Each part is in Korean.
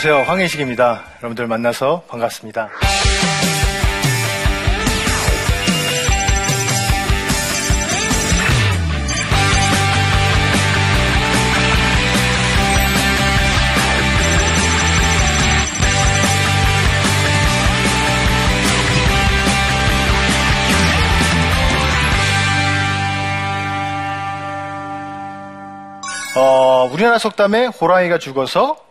안녕하세요. 황혜식입니다. 여러분들 만나서 반갑습니다. 어, 우리나라 속담에 호랑이가 죽어서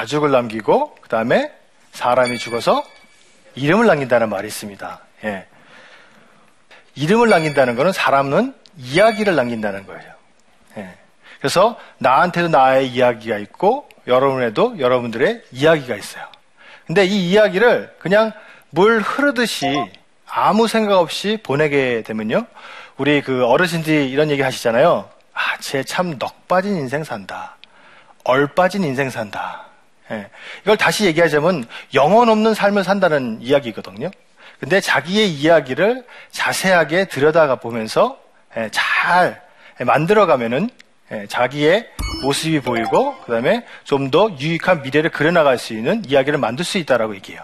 가족을 남기고 그 다음에 사람이 죽어서 이름을 남긴다는 말이 있습니다. 예. 이름을 남긴다는 것은 사람은 이야기를 남긴다는 거예요. 예. 그래서 나한테도 나의 이야기가 있고 여러분에도 여러분들의 이야기가 있어요. 근데 이 이야기를 그냥 물 흐르듯이 아무 생각 없이 보내게 되면요. 우리 그 어르신들이 이런 얘기 하시잖아요. 아, 쟤참넋 빠진 인생 산다. 얼 빠진 인생 산다. 예. 이걸 다시 얘기하자면 영혼 없는 삶을 산다는 이야기거든요. 근데 자기의 이야기를 자세하게 들여다가 보면서 예, 잘 만들어가면은 예, 자기의 모습이 보이고 그다음에 좀 더 유익한 미래를 그려나갈 수 있는 이야기를 만들 수 있다라고 얘기해요.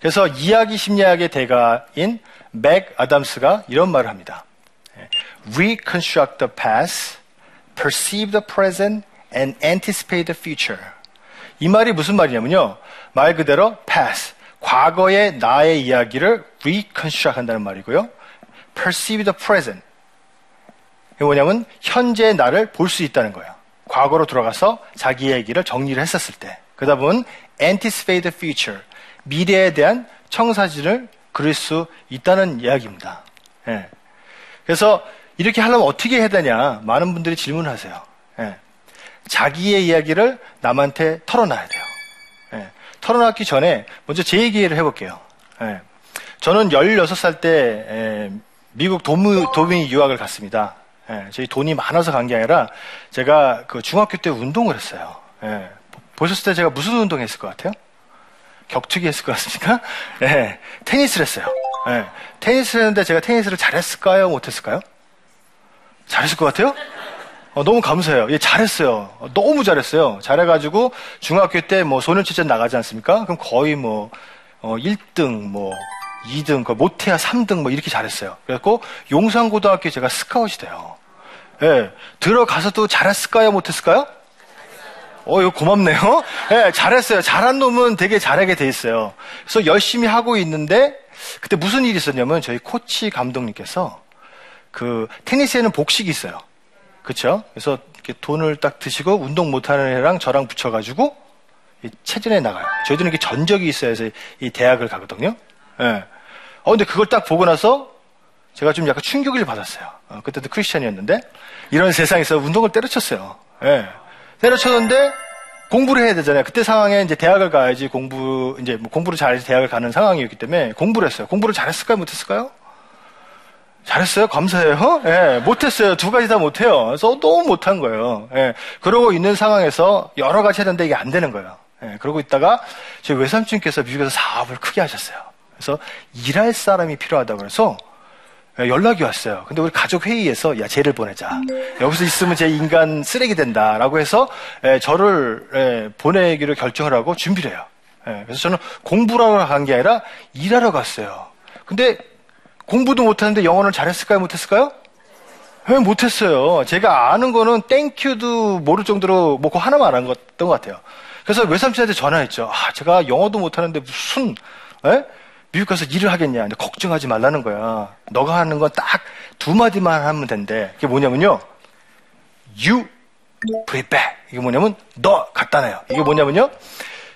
그래서 이야기 심리학의 대가인 맥 아담스가 이런 말을 합니다. 예, Reconstruct the past, perceive the present, and anticipate the future. 이 말이 무슨 말이냐면요. 말 그대로 past, 과거의 나의 이야기를 reconstruct 한다는 말이고요. perceive the present. 이게 뭐냐면 현재 나를 볼 수 있다는 거예요. 과거로 돌아가서 자기 얘기를 정리를 했었을 때. 그러다 보면 anticipate the future. 미래에 대한 청사진을 그릴 수 있다는 이야기입니다. 예. 그래서 이렇게 하려면 어떻게 해야 되냐? 많은 분들이 질문하세요. 예. 자기의 이야기를 남한테 털어놔야 돼요. 예. 털어놨기 전에 먼저 제 얘기를 해볼게요. 예. 저는 16살 때 예, 미국 도무, 도미 유학을 갔습니다. 예, 저희 돈이 많아서 간 게 아니라 제가 그 중학교 때 운동을 했어요. 예. 보셨을 때 제가 무슨 운동 했을 것 같아요? 격투기 했을 것 같습니까? 예, 테니스를 했어요. 예, 테니스를 했는데 제가 테니스를 잘했을까요? 못했을까요? 잘했을 것 같아요? 어, 너무 감사해요. 예, 잘했어요. 어, 너무 잘했어요. 잘해가지고 중학교 때 뭐 소년체전 나가지 않습니까? 그럼 거의 뭐 어, 1등, 뭐 2등, 그 못해야 3등 뭐 이렇게 잘했어요. 그래갖고 용산고등학교에 제가 스카웃이 돼요. 예, 들어가서도 잘했을까요? 못했을까요? 어, 이거 고맙네요. 예, 잘했어요. 잘한 놈은 되게 잘하게 돼 있어요. 그래서 열심히 하고 있는데 그때 무슨 일이 있었냐면 저희 코치 감독님께서 그 테니스에는 복식이 있어요. 그렇죠? 그래서 이렇게 돈을 딱 드시고 운동 못하는 애랑 저랑 붙여가지고 체전에 나가요. 저희들은 이게 전적이 있어야 해서 이 대학을 가거든요. 예. 어, 근데 그걸 딱 보고 나서 제가 좀 약간 충격을 받았어요. 어, 그때도 크리스천이었는데 이런 세상에서 운동을 때려쳤어요. 예. 때려쳤는데 공부를 해야 되잖아요. 그때 상황에 이제 대학을 가야지 공부 이제 뭐 공부를 잘해서 대학을 가는 상황이었기 때문에 공부를 했어요. 공부를 잘했을까요? 못했을까요? 잘했어요? 감사해요. 예, 못했어요. 두 가지 다 못해요. 그래서 너무 못한 거예요. 예, 그러고 있는 상황에서 여러 가지 했는데 이게 안 되는 거예요. 예, 그러고 있다가 저희 외삼촌께서 미국에서 사업을 크게 하셨어요. 그래서 일할 사람이 필요하다고 그래서 예, 연락이 왔어요. 근데 우리 가족 회의에서 야 쟤를 보내자. 여기서 있으면 제 인간 쓰레기 된다라고 해서 예, 저를 예, 보내기로 결정을 하고 준비를 해요. 예, 그래서 저는 공부라고 간게 아니라 일하러 갔어요. 근데 공부도 못하는데 영어를 잘했을까요? 못했을까요? 왜 못했어요? 제가 아는 거는 땡큐도 모를 정도로 뭐 그거 하나만 안 했던 것 같아요. 그래서 외삼촌한테 전화했죠. 아, 제가 영어도 못하는데 무슨 에? 미국 가서 일을 하겠냐. 근데 걱정하지 말라는 거야. 너가 하는 건 딱 두 마디만 하면 된대. 그게 뭐냐면요. You prepare. 이게 뭐냐면 너 갖다 놔요. 이게 뭐냐면요.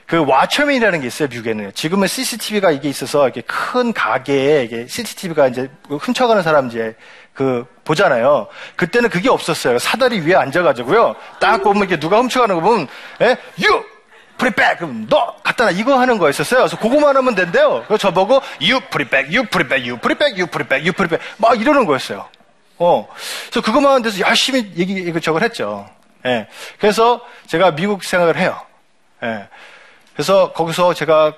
그 와처맨이라는 게 있어요 미국에는 지금은 CCTV가 이게 있어서 이렇게 큰 가게에 이게 CCTV가 이제 훔쳐가는 사람 이제 그 보잖아요. 그때는 그게 없었어요. 사다리 위에 앉아가지고요. 딱 보면 이렇게 누가 훔쳐가는 거 보면 에? you put it back 그럼 너 갖다 놔 이거 하는 거였었어요. 그래서 그거만 하면 된대요. 그래서 저보고 you put it back, you put it back, you put it back, you put it back, you put it back 막 이러는 거였어요. 어, 그래서 그것만 하는 데서 열심히 얘기 이것저것 했죠. 예. 그래서 제가 미국 생각을 해요. 예. 그래서 거기서 제가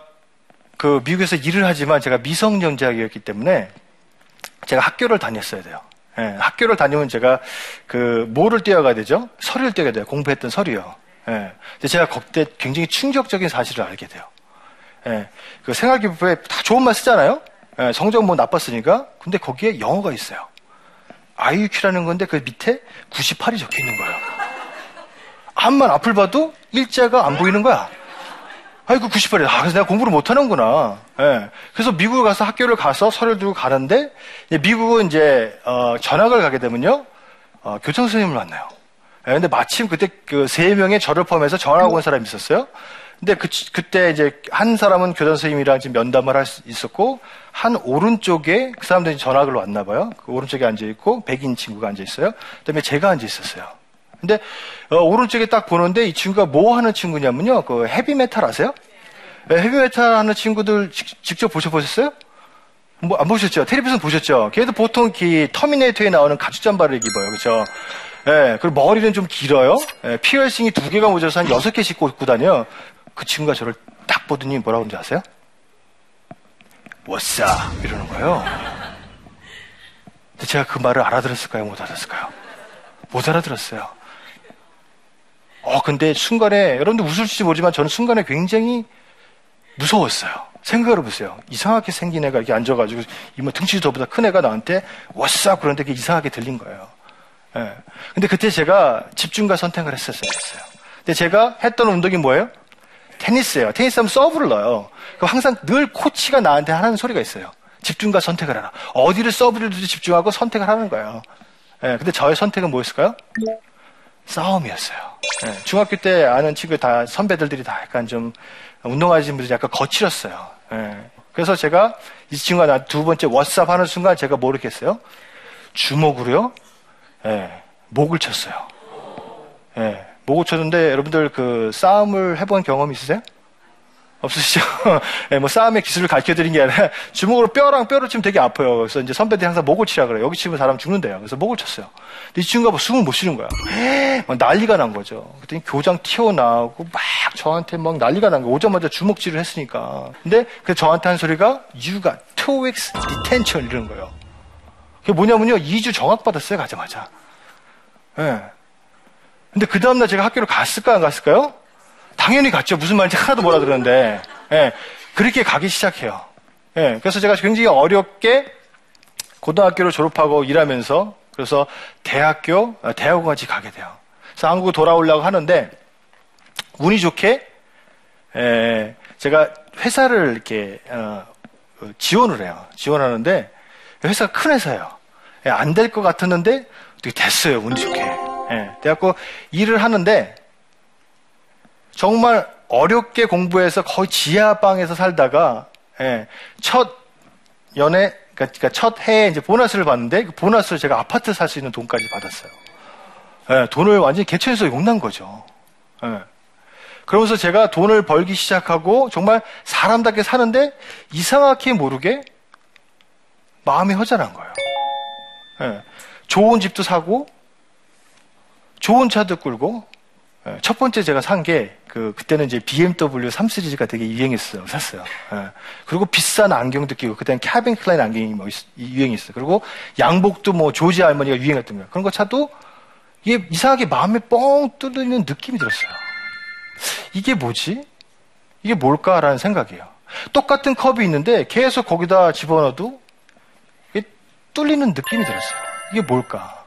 그 미국에서 일을 하지만 제가 미성년자이었기 때문에 제가 학교를 다녔어야 돼요. 예, 학교를 다니면 제가 그 뭐를 떼어가야 되죠? 서류를 떼어야 돼요. 공부했던 서류요. 예. 근데 제가 그때 굉장히 충격적인 사실을 알게 돼요. 예. 그 생활기부에 다 좋은 말 쓰잖아요? 예. 성적 뭐 나빴으니까. 근데 거기에 영어가 있어요. IUQ라는 건데 그 밑에 98이 적혀 있는 거예요. 암만 앞을 봐도 일자가 안 보이는 거야. 아이고 98이. 아, 그래서 내가 공부를 못하는구나. 예. 그래서 미국에 가서 학교를 가서 서류를 들고 가는데 미국은 이제 어, 전학을 가게 되면요. 어, 교장 선생님을 만나요. 예, 근데 마침 그때 그 세 명의 저를 포함해서 전학 온 사람이 있었어요. 근데 그, 그때 이제 한 사람은 교장 선생님이랑 지금 면담을 할 수 있었고, 한 오른쪽에 그 사람들이 전학을 왔나 봐요. 그 오른쪽에 앉아 있고, 백인 친구가 앉아 있어요. 그 다음에 제가 앉아 있었어요. 근데, 어, 오른쪽에 딱 보는데 이 친구가 뭐 하는 친구냐면요. 그 헤비메탈 아세요? 네, 헤비메탈 하는 친구들 직, 직접 보셔보셨어요? 뭐, 안 보셨죠? 텔레비전 보셨죠? 걔도 보통 그 터미네이터에 나오는 가죽 잠바를 입어요. 그죠? 예, 그리고 머리는 좀 길어요. 예, 피어싱이 두 개가 모자라서 한 여섯 개씩 꽂고 다녀. 그 친구가 저를 딱 보더니 뭐라고 하는지 아세요? 워싸 이러는 거예요. 근데 제가 그 말을 알아들었을까요? 못 알아들었을까요? 못 알아들었어요. 어, 근데 순간에, 여러분들 웃을지 모르지만 저는 순간에 굉장히 무서웠어요. 생각을 해보세요. 이상하게 생긴 애가 이렇게 앉아가지고, 이모 등치도 저보다 큰 애가 나한테, 워싸 그런데 그게 이상하게 들린 거예요. 예. 근데 그때 제가 집중과 선택을 했었어요. 근데 제가 했던 운동이 뭐예요? 테니스예요. 테니스 하면 서브를 넣어요. 항상 늘 코치가 나한테 하는 소리가 있어요. 집중과 선택을 하라. 어디를 서브를 두지 집중하고 선택을 하는 거예요. 예, 근데 저의 선택은 뭐였을까요? 싸움이었어요. 예, 중학교 때 아는 친구 다 선배들들이 다 약간 좀 운동하시는 분들이 약간 거칠었어요. 예, 그래서 제가 이 친구가 나 두 번째 워스업 하는 순간 제가 모르겠어요. 주먹으로요. 예, 목을 쳤어요. 예, 목을 쳤는데 여러분들 그 싸움을 해본 경험 있으세요? 없으시죠? 네, 뭐 싸움의 기술을 가르쳐 드린 게 아니라 주먹으로 뼈랑 뼈를 치면 되게 아파요. 그래서 이제 선배들이 항상 목을 치라 그래요. 여기 치면 사람 죽는데요. 그래서 목을 쳤어요. 근데 이 친구가 뭐 숨을 못 쉬는 거야. 막 난리가 난 거죠. 그랬더니 교장 튀어나오고 막 저한테 막 난리가 난 거예요. 오자마자 주먹질을 했으니까. 근데 그 저한테 한 소리가 got two weeks detention 이러는 거예요. 그게 뭐냐면요. 2주 정학받았어요. 가자마자. 예. 네. 근데 그 다음날 제가 학교를 갔을까 안 갔을까요? 당연히 갔죠. 무슨 말인지 하나도 못 알아들었는데. 예, 그렇게 가기 시작해요. 예, 그래서 제가 굉장히 어렵게 고등학교를 졸업하고 일하면서 그래서 대학교, 아, 대학원까지 가게 돼요. 그래서 한국에 돌아오려고 하는데 운이 좋게 예, 제가 회사를 이렇게 어, 지원을 해요. 지원하는데 회사가 큰 회사예요. 예, 안될 것 같았는데 어떻게 됐어요. 운이 좋게. 예, 대학교 일을 하는데 정말 어렵게 공부해서 거의 지하방에서 살다가 예, 첫 연애 그러니까 첫 해에 이제 보너스를 받는데 그 보너스를 제가 아파트 살 수 있는 돈까지 받았어요. 예, 돈을 완전히 개천에서 용난 거죠. 예. 그러면서 제가 돈을 벌기 시작하고 정말 사람답게 사는데 이상하게 모르게 마음이 허전한 거예요. 예. 좋은 집도 사고 좋은 차도 끌고 예, 첫 번째 제가 산 게 그 그때는 이제 BMW 3 시리즈가 되게 유행했어요. 샀어요. 예. 그리고 비싼 안경도 끼고 그때는 캘빈 클라인 안경이 뭐 유행했어요. 그리고 양복도 뭐 조지 아르마니가 유행했던 거예요. 그런 거 차도 이게 이상하게 마음에 뻥 뚫리는 느낌이 들었어요. 이게 뭐지? 이게 뭘까라는 생각이에요. 똑같은 컵이 있는데 계속 거기다 집어넣어도 뚫리는 느낌이 들었어요. 이게 뭘까?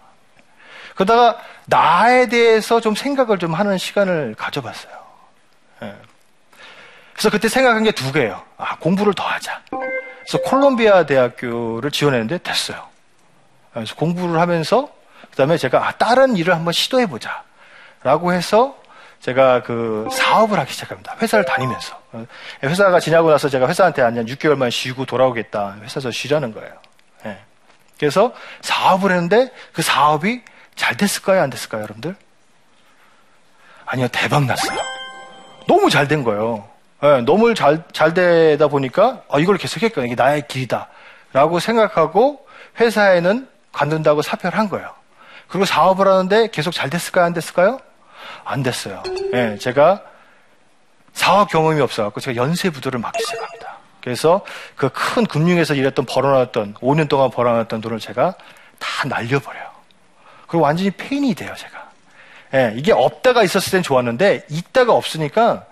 그러다가 나에 대해서 좀 생각을 좀 하는 시간을 가져봤어요. 예. 그래서 그때 생각한 게 두 개예요. 아, 공부를 더 하자. 그래서 콜롬비아 대학교를 지원했는데 됐어요. 그래서 공부를 하면서 그다음에 제가 아, 다른 일을 한번 시도해 보자. 라고 해서 제가 그 사업을 하기 시작합니다. 회사를 다니면서. 회사가 지나고 나서 제가 회사한테 한 6개월만 쉬고 돌아오겠다. 회사에서 쉬자는 거예요. 예. 그래서 사업을 했는데 그 사업이 잘 됐을까요? 안 됐을까요, 여러분들? 아니요, 대박 났어요. 너무 잘 된 거예요. 네, 너무 잘, 잘 되다 보니까, 아, 이걸 계속했거든요. 이게 나의 길이다. 라고 생각하고 회사에는 관둔다고 사표를 한 거예요. 그리고 사업을 하는데 계속 잘 됐을까요? 안 됐을까요? 안 됐어요. 네, 제가 사업 경험이 없어갖고 제가 연쇄부도를 맡기 시작합니다. 그래서 그 큰 금융에서 일했던 벌어놨던, 5년 동안 벌어놨던 돈을 제가 다 날려버려요. 그리고 완전히 페인이 돼요, 제가. 예, 이게 없다가 있었을 땐 좋았는데 있다가 없으니까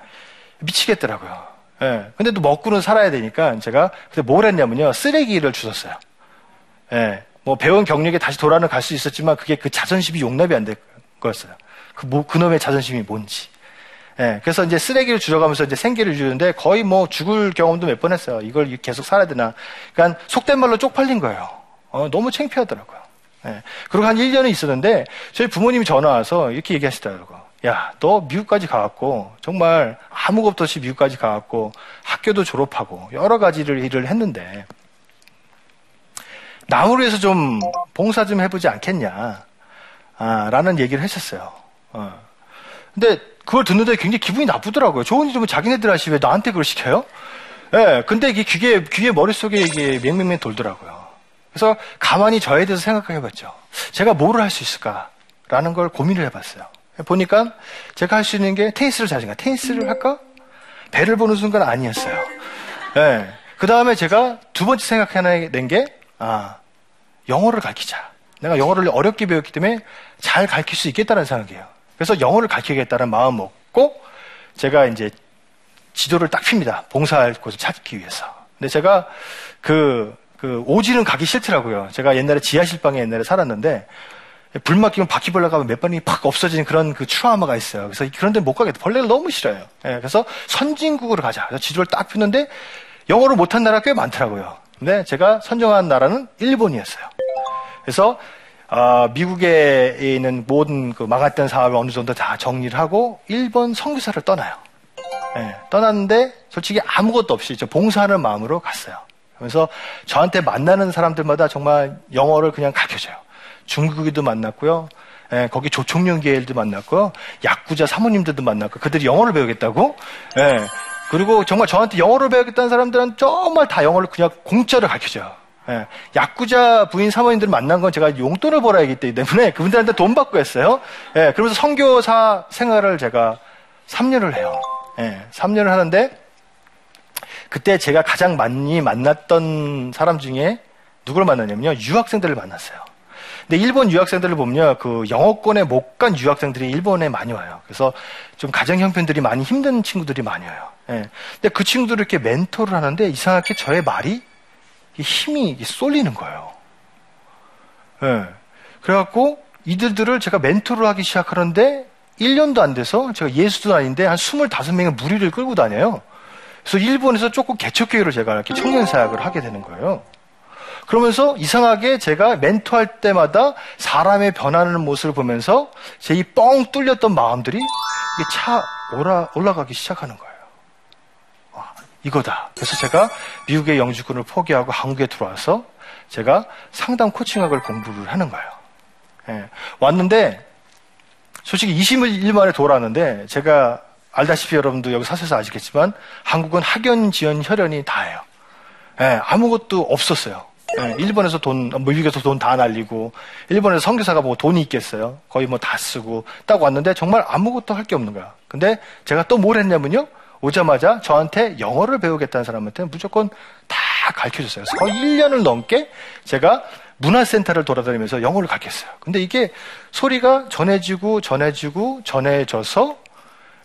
미치겠더라고요. 예, 근데 또 먹고는 살아야 되니까 제가 그때 뭘 했냐면요 쓰레기를 주웠어요. 예, 뭐 배운 경력에 다시 돌아는 갈 수 있었지만 그게 그 자존심이 용납이 안 될 거였어요. 그, 뭐, 그놈의 자존심이 뭔지. 예, 그래서 이제 쓰레기를 줄여가면서 이제 생계를 주는데 거의 뭐 죽을 경험도 몇 번 했어요. 이걸 계속 살아야 되나. 그러니까 속된 말로 쪽팔린 거예요. 어, 너무 창피하더라고요. 예. 그리고 한 1년은 있었는데 저희 부모님이 전화 와서 이렇게 얘기하시더라고요. 야, 너 미국까지 가갖고 정말 아무 것도 없이 미국까지 가갖고 학교도 졸업하고 여러 가지를 일을 했는데 나무를 위해서 좀 봉사 좀 해보지 않겠냐. 아, 라는 얘기를 했었어요. 어. 근데 그걸 듣는데 굉장히 기분이 나쁘더라고요. 좋은 일이면 자기네들 하시 왜 나한테 그걸 시켜요? 예, 네, 근데 이게 귀에, 귀에 머릿속에 이게 맹맹맹 돌더라고요. 그래서 가만히 저에 대해서 생각해 봤죠. 제가 뭐를 할 수 있을까라는 걸 고민을 해봤어요. 보니까 제가 할 수 있는 게 테니스를 잘하니까 테니스를 할까? 배를 보는 순간 아니었어요. 예. 네. 그 다음에 제가 두 번째 생각해낸 게, 아, 영어를 가르치자. 내가 영어를 어렵게 배웠기 때문에 잘 가르칠 수 있겠다는 생각이에요. 그래서 영어를 가르치겠다는 마음 먹고 제가 이제 지도를 딱 핍니다. 봉사할 곳을 찾기 위해서. 근데 제가 그, 그 오지는 가기 싫더라고요. 제가 옛날에 지하실방에 옛날에 살았는데 불 맡기면 바퀴벌레 가면 몇 번이 팍 없어지는 그런 그 트라우마가 있어요. 그래서 그런 데 못 가겠다. 벌레를 너무 싫어요. 예, 그래서 선진국으로 가자. 그래서 지도를 딱 폈는데 영어를 못한 나라가 꽤 많더라고요. 근데 제가 선정한 나라는 일본이었어요. 그래서 어, 미국에 있는 모든 그 망했던 사업을 어느 정도 다 정리를 하고 일본 선교사를 떠나요. 네, 떠났는데 솔직히 아무것도 없이 봉사하는 마음으로 갔어요. 그래서 저한테 만나는 사람들마다 정말 영어를 그냥 가르쳐줘요. 중국이도 만났고요. 예, 거기 조총련계일도 만났고요. 야구자 사모님들도 만났고 그들이 영어를 배우겠다고. 예, 그리고 정말 저한테 영어를 배우겠다는 사람들은 정말 다 영어를 그냥 공짜로 가르쳐줘요. 예, 야구자 부인 사모님들 만난 건 제가 용돈을 벌어야 하기 때문에 그분들한테 돈 받고 했어요. 예, 그러면서 선교사 생활을 제가 3년을 해요. 예, 3년을 하는데 그때 제가 가장 많이 만났던 사람 중에 누구를 만났냐면요. 유학생들을 만났어요. 근데 일본 유학생들을 보면요. 그 영어권에 못 간 유학생들이 일본에 많이 와요. 그래서 좀 가정 형편들이 많이 힘든 친구들이 많이 와요. 예. 근데 그 친구들을 이렇게 멘토를 하는데 이상하게 저의 말이 힘이 쏠리는 거예요. 예. 그래갖고 이들들을 제가 멘토를 하기 시작하는데 1년도 안 돼서 제가 예수도 아닌데 한 25명의 무리를 끌고 다녀요. 그래서 일본에서 조금 개척교회를 제가 이렇게 청년 사역을 하게 되는 거예요. 그러면서 이상하게 제가 멘토할 때마다 사람의 변하는 모습을 보면서 제 이 뻥 뚫렸던 마음들이 차 올라, 올라가기 시작하는 거예요. 이거다. 그래서 제가 미국의 영주권을 포기하고 한국에 들어와서 제가 상담 코칭학을 공부를 하는 거예요. 예. 왔는데 솔직히 20일 만에 돌아왔는데 제가 알다시피 여러분도 여기 사셔서 아시겠지만 한국은 학연, 지연, 혈연이 다예요. 예, 아무것도 없었어요. 예, 일본에서 돈, 미국에서 돈 다 날리고 일본에서 선교사가 뭐 돈이 있겠어요. 거의 뭐 다 쓰고 딱 왔는데 정말 아무것도 할 게 없는 거야. 근데 제가 또 뭘 했냐면요. 오자마자 저한테 영어를 배우겠다는 사람한테 무조건 다 가르쳐 줬어요. 거의 1년을 넘게 제가 문화센터를 돌아다니면서 영어를 가르쳤어요. 근데 이게 소리가 전해지고 전해지고 전해져서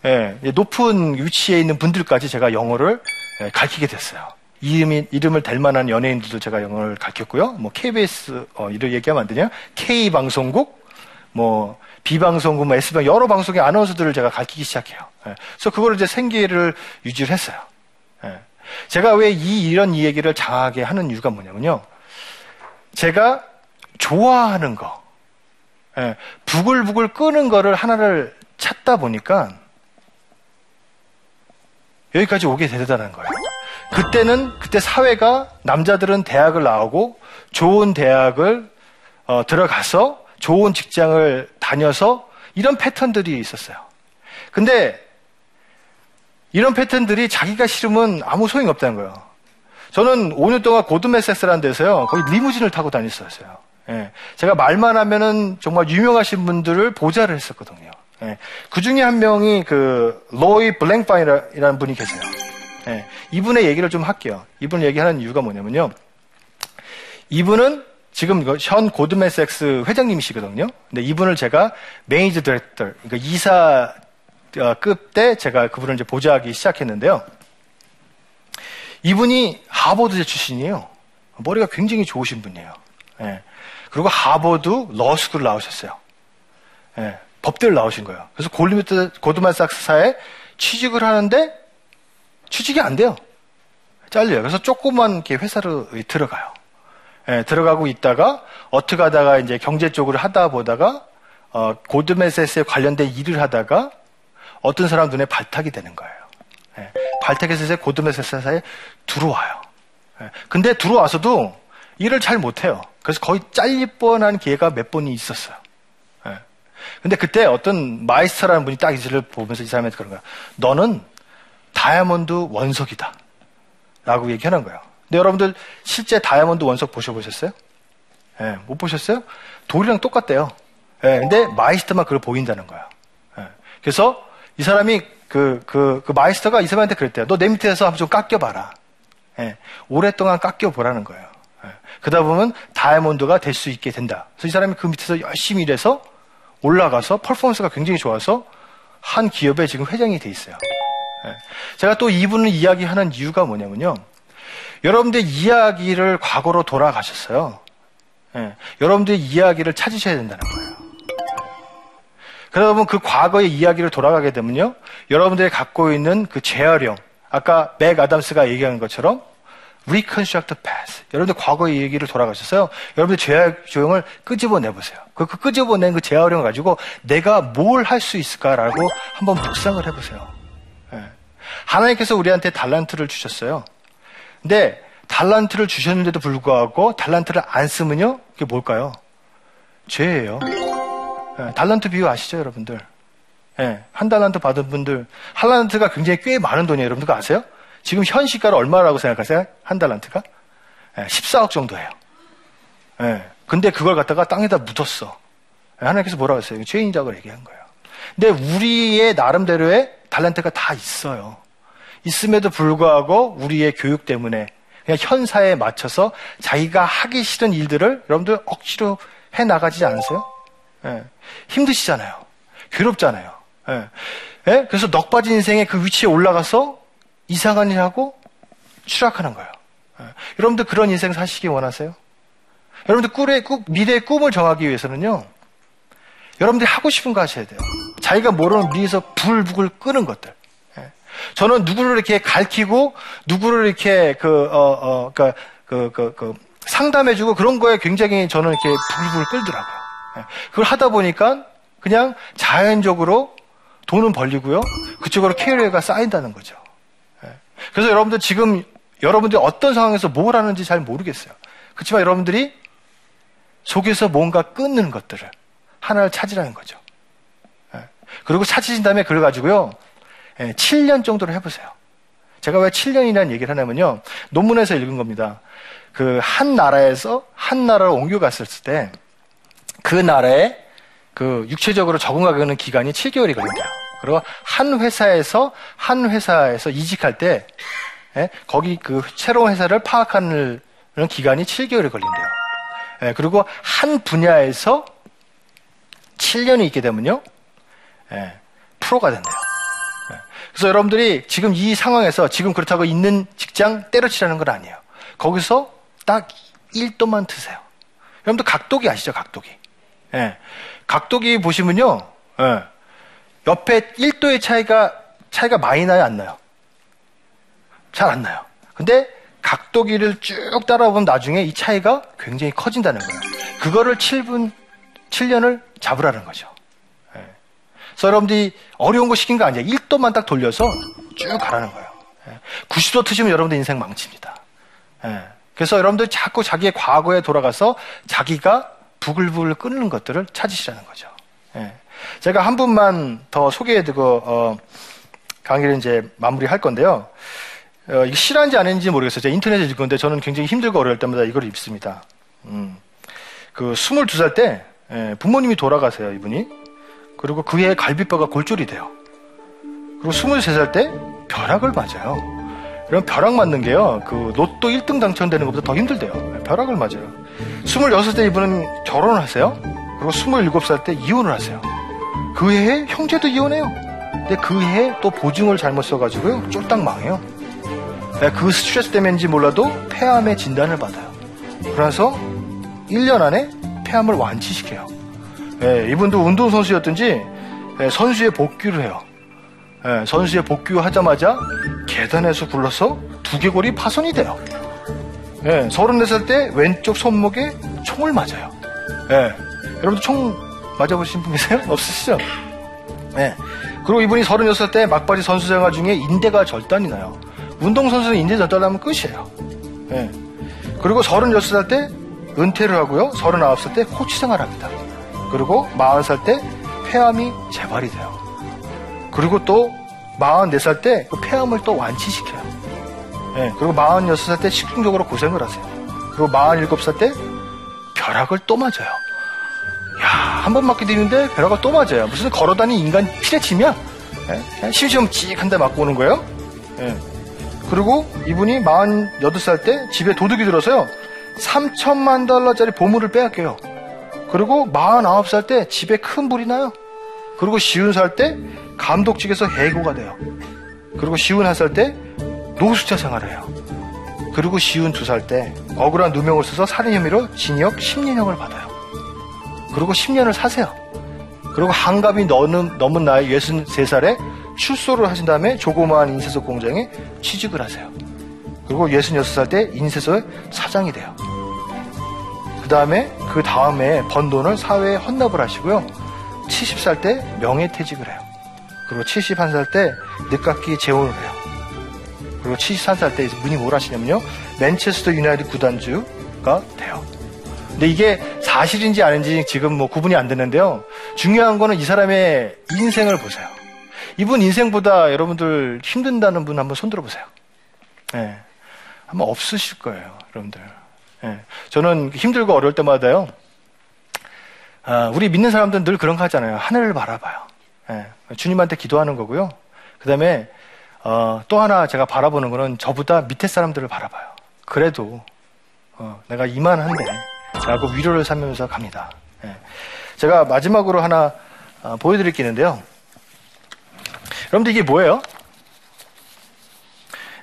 예, 높은 위치에 있는 분들까지 제가 영어를 예, 가르치게 됐어요. 이름이, 이름을 댈 만한 연예인들도 제가 영어를 가르쳤고요. 뭐, KBS, 어, 이런 얘기하면 안 되냐? K방송국, 뭐, B방송국, 뭐, S방, 여러 방송의 아나운서들을 제가 가르치기 시작해요. 예. 그래서 그걸 이제 생계를 유지를 했어요. 예. 제가 왜 이, 이런 이 얘기를 장하게 하는 이유가 뭐냐면요. 제가 좋아하는 거, 예. 부글부글 끄는 거를 하나를 찾다 보니까 여기까지 오게 되다는 거예요. 그때는 그때 사회가 남자들은 대학을 나오고 좋은 대학을 어, 들어가서 좋은 직장을 다녀서 이런 패턴들이 있었어요. 근데 이런 패턴들이 자기가 싫으면 아무 소용이 없다는 거예요. 저는 5년 동안 고드메섹스라는 데서요, 거의 리무진을 타고 다녔었어요. 예. 제가 말만 하면은 정말 유명하신 분들을 보좌를 했었거든요. 예. 그 중에 한 명이 그 로이 블랭파이라는 분이 계세요. 예. 이분의 얘기를 좀 할게요. 이분 얘기하는 이유가 뭐냐면요. 이분은 지금 현 고드맨섹스 회장님이시거든요. 근데 이분을 제가 managing director, 그러니까 이사급 때 제가 그분을 이제 보좌하기 시작했는데요. 이분이 하버드 출신이에요. 머리가 굉장히 좋으신 분이에요. 예. 그리고 하버드 로스쿨 나오셨어요. 예. 법대를 나오신 거예요. 그래서 골리미트 골드만삭스사에 취직을 하는데 취직이 안 돼요. 잘려요. 그래서 조그만 회사로 들어가요. 예, 들어가고 있다가 어떻게 하다가 이제 경제 쪽으로 하다 보다가 어, 고드맨삭스에 관련된 일을 하다가 어떤 사람 눈에 발탁이 되는 거예요. 예, 발탁해서 이제 고드맨삭스사에 들어와요. 예, 근데 들어와서도 일을 잘 못해요. 그래서 거의 잘릴 뻔한 기회가 몇 번이 있었어요. 예. 근데 그때 어떤 마이스터라는 분이 딱 이를 보면서 이 사람한테 그런 거야. 너는 다이아몬드 원석이다. 라고 얘기하는 거예요. 근데 여러분들 실제 다이아몬드 원석 보셔보셨어요? 예, 못 보셨어요? 돌이랑 똑같대요. 예, 근데 마이스터만 그걸 보인다는 거예요. 예, 그래서 이 사람이 그, 그, 그 마이스터가 이 사람한테 그랬대요. 너 내 밑에서 한번 좀 깎여봐라. 예, 오랫동안 깎여보라는 거예요. 예, 그러다 보면 다이아몬드가 될 수 있게 된다. 그래서 이 사람이 그 밑에서 열심히 일해서 올라가서 퍼포먼스가 굉장히 좋아서 한 기업에 지금 회장이 돼 있어요. 예, 제가 또 이분을 이야기하는 이유가 뭐냐면요. 여러분들 이야기를 과거로 돌아가셨어요. 예, 여러분들의 이야기를 찾으셔야 된다는 거예요. 그러다 보면 그 과거의 이야기를 돌아가게 되면요. 여러분들이 갖고 있는 그 재활용, 아까 맥 아담스가 얘기한 것처럼 reconstruct the past. 여러분들 과거의 얘기를 돌아가셨어요. 여러분들 재활용을 끄집어내 보세요. 그, 그 끄집어낸 그 재활용을 가지고 내가 뭘 할 수 있을까라고 한번 묵상을 해보세요. 예. 하나님께서 우리한테 달란트를 주셨어요. 근데 달란트를 주셨는데도 불구하고 달란트를 안 쓰면요? 그게 뭘까요? 죄예요. 예, 달란트 비유 아시죠, 여러분들? 예, 한 달란트 받은 분들, 한 달란트가 굉장히 꽤 많은 돈이에요. 여러분들 아세요? 지금 현 시가로 얼마라고 생각하세요? 한 달란트가? 예, 14억 정도예요. 예, 근데 그걸 갖다가 땅에다 묻었어. 예, 하나님께서 뭐라고 했어요? 죄인이라고 얘기한 거예요. 근데 우리의 나름대로의 달란트가 다 있어요. 있음에도 불구하고 우리의 교육 때문에 그냥 현사에 맞춰서 자기가 하기 싫은 일들을 여러분들 억지로 해 나가지 않으세요? 예. 힘드시잖아요. 괴롭잖아요. 예. 예? 그래서 넋 빠진 인생의 그 위치에 올라가서 이상한 일 하고 추락하는 거예요. 예. 여러분들 그런 인생 사시기 원하세요? 여러분들 꿀의, 꿀, 미래의 꿈을 정하기 위해서는요, 여러분들이 하고 싶은 거 하셔야 돼요. 자기가 모르는 미에서 불북을 끄는 것들. 저는 누구를 이렇게 가르치고 누구를 이렇게 그, 어, 어, 그, 그, 그, 그 상담해주고 그런 거에 굉장히 저는 이렇게 불불 끌더라고요. 예. 그걸 하다 보니까 그냥 자연적으로 돈은 벌리고요. 그쪽으로 캐리어가 쌓인다는 거죠. 예. 그래서 여러분들 지금 여러분들이 어떤 상황에서 뭘 하는지 잘 모르겠어요. 그렇지만 여러분들이 속에서 뭔가 끊는 것들을 하나를 찾으라는 거죠. 예. 그리고 찾으신 다음에 그래 가지고요. 7년 예, 정도를 해보세요. 제가 왜 7년이라는 얘기를 하냐면요. 논문에서 읽은 겁니다. 그 한 나라에서 한 나라로 옮겨 갔을 때 그 나라에 그 육체적으로 적응하는 기간이 7개월이 걸린대요. 그리고 한 회사에서 한 회사에서 이직할 때 예, 거기 그 새로운 회사를 파악하는 기간이 7개월이 걸린대요. 예, 그리고 한 분야에서 7년이 있게 되면요. 프로가 된대요. 그래서 여러분들이 지금 이 상황에서 지금 그렇다고 있는 직장 때려치라는 건 아니에요. 거기서 딱 1도만 트세요. 여러분들 각도기 아시죠? 각도기. 예. 각도기 보시면요. 예. 옆에 1도의 차이가 차이가 많이 나요, 안 나요? 잘 안 나요. 근데 각도기를 쭉 따라보면 나중에 이 차이가 굉장히 커진다는 거예요. 그거를 7분, 7년을 잡으라는 거죠. 그래서 여러분들이 어려운 거 시킨 거 아니야. 1도만 딱 돌려서 쭉 가라는 거예요. 90도 예. 트시면 여러분들 인생 망칩니다. 예. 그래서 여러분들 자꾸 자기의 과거에 돌아가서 자기가 부글부글 끓는 것들을 찾으시라는 거죠. 예. 제가 한 분만 더 소개해드고 어, 강의를 이제 마무리할 건데요. 어, 이게 실한지 아닌지 모르겠어요. 제가 인터넷에 읽은 건데 저는 굉장히 힘들고 어려울 때마다 이걸 입습니다. 음, 그 22살 때 부모님이 돌아가세요, 이분이. 그리고 그의 갈비뼈가 골절이 돼요. 그리고 23살 때 벼락을 맞아요. 이런 벼락 맞는 게요, 그 로또 1등 당첨되는 것보다 더 힘들대요. 벼락을 맞아요. 26살 때 이분은 결혼을 하세요. 그리고 27살 때 이혼을 하세요. 그 해에 형제도 이혼해요. 근데 그 해에 또 보증을 잘못 써가지고요. 쫄딱 망해요. 네, 그 스트레스 때문인지 몰라도 폐암의 진단을 받아요. 그래서 1년 안에 폐암을 완치시켜요. 예, 이분도 운동선수였든지 예, 선수에 복귀를 해요. 예, 선수에 복귀하자마자 계단에서 굴러서 두개골이 파손이 돼요. 예, 34살 때 왼쪽 손목에 총을 맞아요. 예, 여러분도 총 맞아보신 분 계세요? 없으시죠? 예. 그리고 이분이 36살 때 막바지 선수 생활 중에 인대가 절단이 나요. 운동선수는 인대 절단하면 끝이에요. 예. 그리고 36살 때 은퇴를 하고요. 39살 때 코치 생활합니다. 그리고 40살 때 폐암이 재발이 돼요. 그리고 또 44살 때 그 폐암을 또 완치시켜요. 예, 그리고 46살 때 식중독으로 고생을 하세요. 그리고 47살 때 벼락을 또 맞아요. 야, 한번 맞게 되는데 벼락을 또 맞아요. 무슨 걸어다니는 인간 피레침이야? 예? 찍한 대 맞고 오는 거예요. 예. 그리고 이분이 48살 때 집에 도둑이 들어서요. 3천만 달러짜리 보물을 빼앗겨요. 그리고 49살 때 집에 큰 불이 나요. 그리고 쉬운 살때 감독직에서 해고가 돼요. 그리고 쉬운 한살때 노숙자 생활을 해요. 그리고 쉬운 두살때 억울한 누명을 써서 살인 혐의로 징역 10년형을 받아요. 그리고 10년을 사세요. 그리고 한갑이 넘은, 넘은 나이 63살에 출소를 하신 다음에 조그마한 인쇄소 공장에 취직을 하세요. 그리고 66살 때 인쇄소의 사장이 돼요. 그 다음에 그 다음에 번 돈을 사회에 헌납을 하시고요. 70살 때 명예퇴직을 해요. 그리고 71살 때 늦깎이 재혼을 해요. 그리고 73살 때 문이 뭘 하시냐면요. 맨체스터 유나이티드 구단주가 돼요. 근데 이게 사실인지 아닌지 지금 뭐 구분이 안 되는데요. 중요한 거는 이 사람의 인생을 보세요. 이분 인생보다 여러분들 힘든다는 분 한번 손들어 보세요. 네. 아마 없으실 거예요, 여러분들. 네. 저는 힘들고 어려울 때마다요. 아, 우리 믿는 사람들은 늘 그런 거 하잖아요. 하늘을 바라봐요. 네. 주님한테 기도하는 거고요. 그 다음에 어, 또 하나 제가 바라보는 거는 저보다 밑에 사람들을 바라봐요. 그래도 어, 내가 이만한데 라고 위로를 삼으면서 갑니다. 네. 제가 마지막으로 하나 어, 보여드릴 게 있는데요. 여러분들 이게 뭐예요?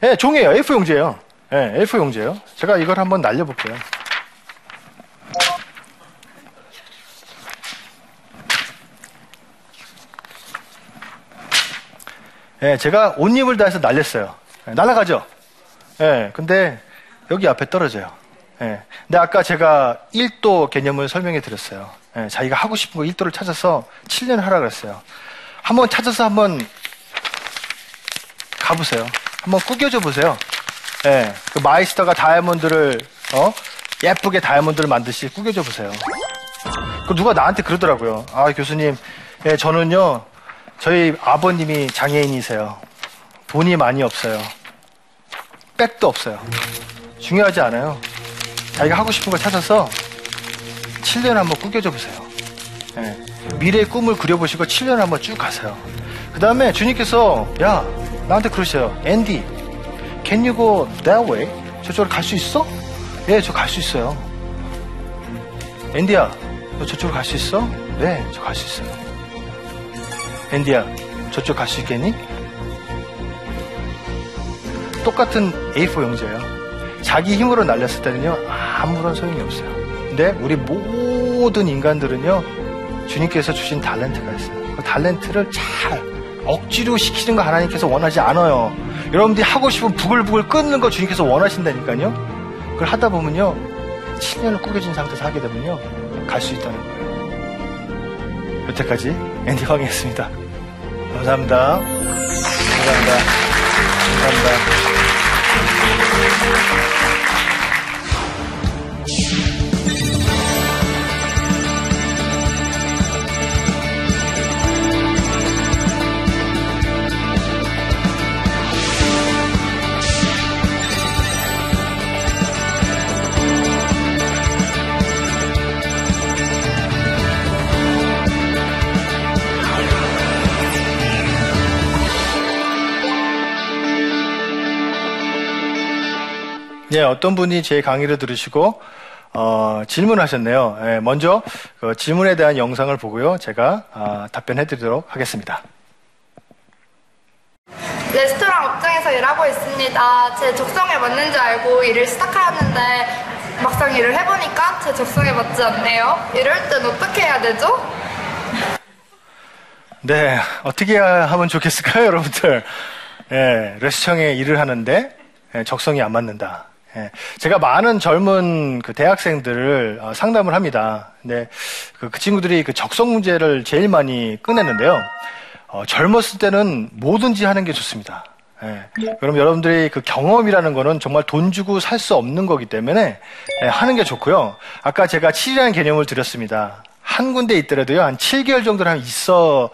네, 종이에요. A4 용지예요. 네, A4 용지예요. 제가 이걸 한번 날려볼게요. 네, 제가 온 힘을 다해서 날렸어요. 네, 날아가죠? 네, 근데 여기 앞에 떨어져요. 네, 근데 아까 제가 1도 개념을 설명해 드렸어요. 네, 자기가 하고 싶은 거 1도를 찾아서 7년을 하라 그랬어요. 한번 찾아서 한번 가보세요. 한번 꾸겨줘 보세요. 예, 그 마이스터가 다이아몬드를 어 예쁘게 다이아몬드를 만들듯이 꾸겨줘 보세요. 그 누가 나한테 그러더라고요. 아 교수님, 예, 저는요 저희 아버님이 장애인이세요. 돈이 많이 없어요. 백도 없어요. 중요하지 않아요. 자기가 하고 싶은 걸 찾아서 7년 한번 꾸겨줘 보세요. 예, 미래의 꿈을 그려보시고 7년 한번 쭉 가세요. 그 다음에 주님께서 야 나한테 그러셔요. 앤디, can you go that way? 저쪽으로 갈 수 있어? 예, 저 갈 수 있어요. 앤디야, 너 저쪽으로 갈 수 있어? 네, 저 갈 수 있어요. 앤디야, 저쪽 갈 수 있겠니? 똑같은 A4 용제예요. 자기 힘으로 날렸을 때는요, 아무런 소용이 없어요. 근데 우리 모든 인간들은요, 주님께서 주신 달렌트가 있어요. 그 달렌트를 잘 억지로 시키는 거 하나님께서 원하지 않아요. 여러분들이 하고 싶은 부글부글 끊는 거 주님께서 원하신다니까요. 그걸 하다 보면요. 7년을 꾸겨진 상태에서 하게 되면요. 갈 수 있다는 거예요. 여태까지 앤디 황이었습니다. 감사합니다. 감사합니다. 감사합니다. 예, 어떤 분이 제 강의를 들으시고 어, 질문하셨네요. 예, 먼저 그 질문에 대한 영상을 보고요. 제가 아, 답변해 드리도록 하겠습니다. 레스토랑 업장에서 일하고 있습니다. 제 적성에 맞는지 알고 일을 시작하였는데 막상 일을 해보니까 제 적성에 맞지 않네요. 이럴 땐 어떻게 해야 되죠? 네, 어떻게 하면 좋겠을까요, 여러분들? 예, 레스토랑에 일을 하는데 예, 적성이 안 맞는다. 예, 제가 많은 젊은 그 대학생들을 어, 상담을 합니다. 근데 그, 그 친구들이 그 적성 문제를 제일 많이 꺼냈는데요. 어, 젊었을 때는 뭐든지 하는 게 좋습니다. 예, 그럼 여러분들이 그 경험이라는 거는 정말 돈 주고 살 수 없는 거기 때문에 예, 하는 게 좋고요. 아까 제가 7이라는 개념을 드렸습니다. 한 군데 있더라도요, 한 7개월 정도는 있어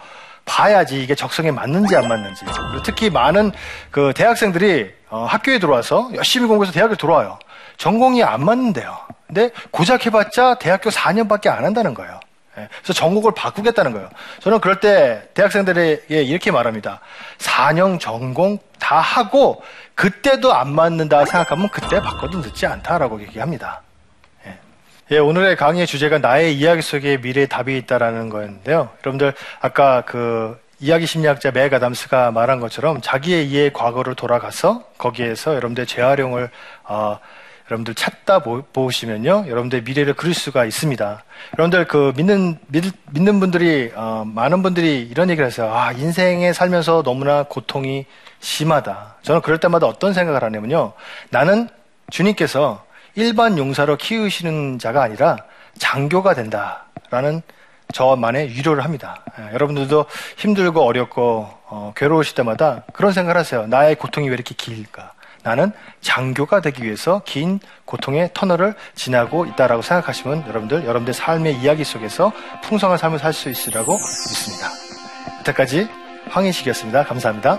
봐야지 이게 적성에 맞는지 안 맞는지. 특히 많은 그 대학생들이 어, 학교에 들어와서 열심히 공부해서 대학에 들어와요. 전공이 안 맞는데요. 근데 고작 해봤자 대학교 4년밖에 안 한다는 거예요. 예, 그래서 전공을 바꾸겠다는 거예요. 저는 그럴 때 대학생들에게 이렇게 말합니다. 4년 전공 다 하고 그때도 안 맞는다 생각하면 그때 바꿔도 늦지 않다라고 얘기합니다. 예. 예, 오늘의 강의의 주제가 나의 이야기 속에 미래의 답이 있다라는 거였는데요. 여러분들 아까 그 이야기 심리학자 맥 아담스가 말한 것처럼 자기의 이해 과거를 돌아가서 거기에서 여러분들 재활용을 어, 여러분들 찾다 보, 시면요 여러분들 미래를 그릴 수가 있습니다. 여러분들 그 믿는 믿, 는 분들이 어, 많은 분들이 이런 얘기를 하세요. 아 인생에 살면서 너무나 고통이 심하다. 저는 그럴 때마다 어떤 생각을 하냐면요. 나는 주님께서 일반 용사로 키우시는 자가 아니라 장교가 된다라는 저만의 위로를 합니다. 예, 여러분들도 힘들고 어렵고 어, 괴로우실 때마다 그런 생각을 하세요. 나의 고통이 왜 이렇게 길까? 나는 장교가 되기 위해서 긴 고통의 터널을 지나고 있다라고 생각하시면 여러분들 여러분들 삶의 이야기 속에서 풍성한 삶을 살 수 있으리라고 믿습니다. 여태까지 황인식이었습니다. 감사합니다.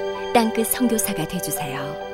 땅끝 성교사가 되주세요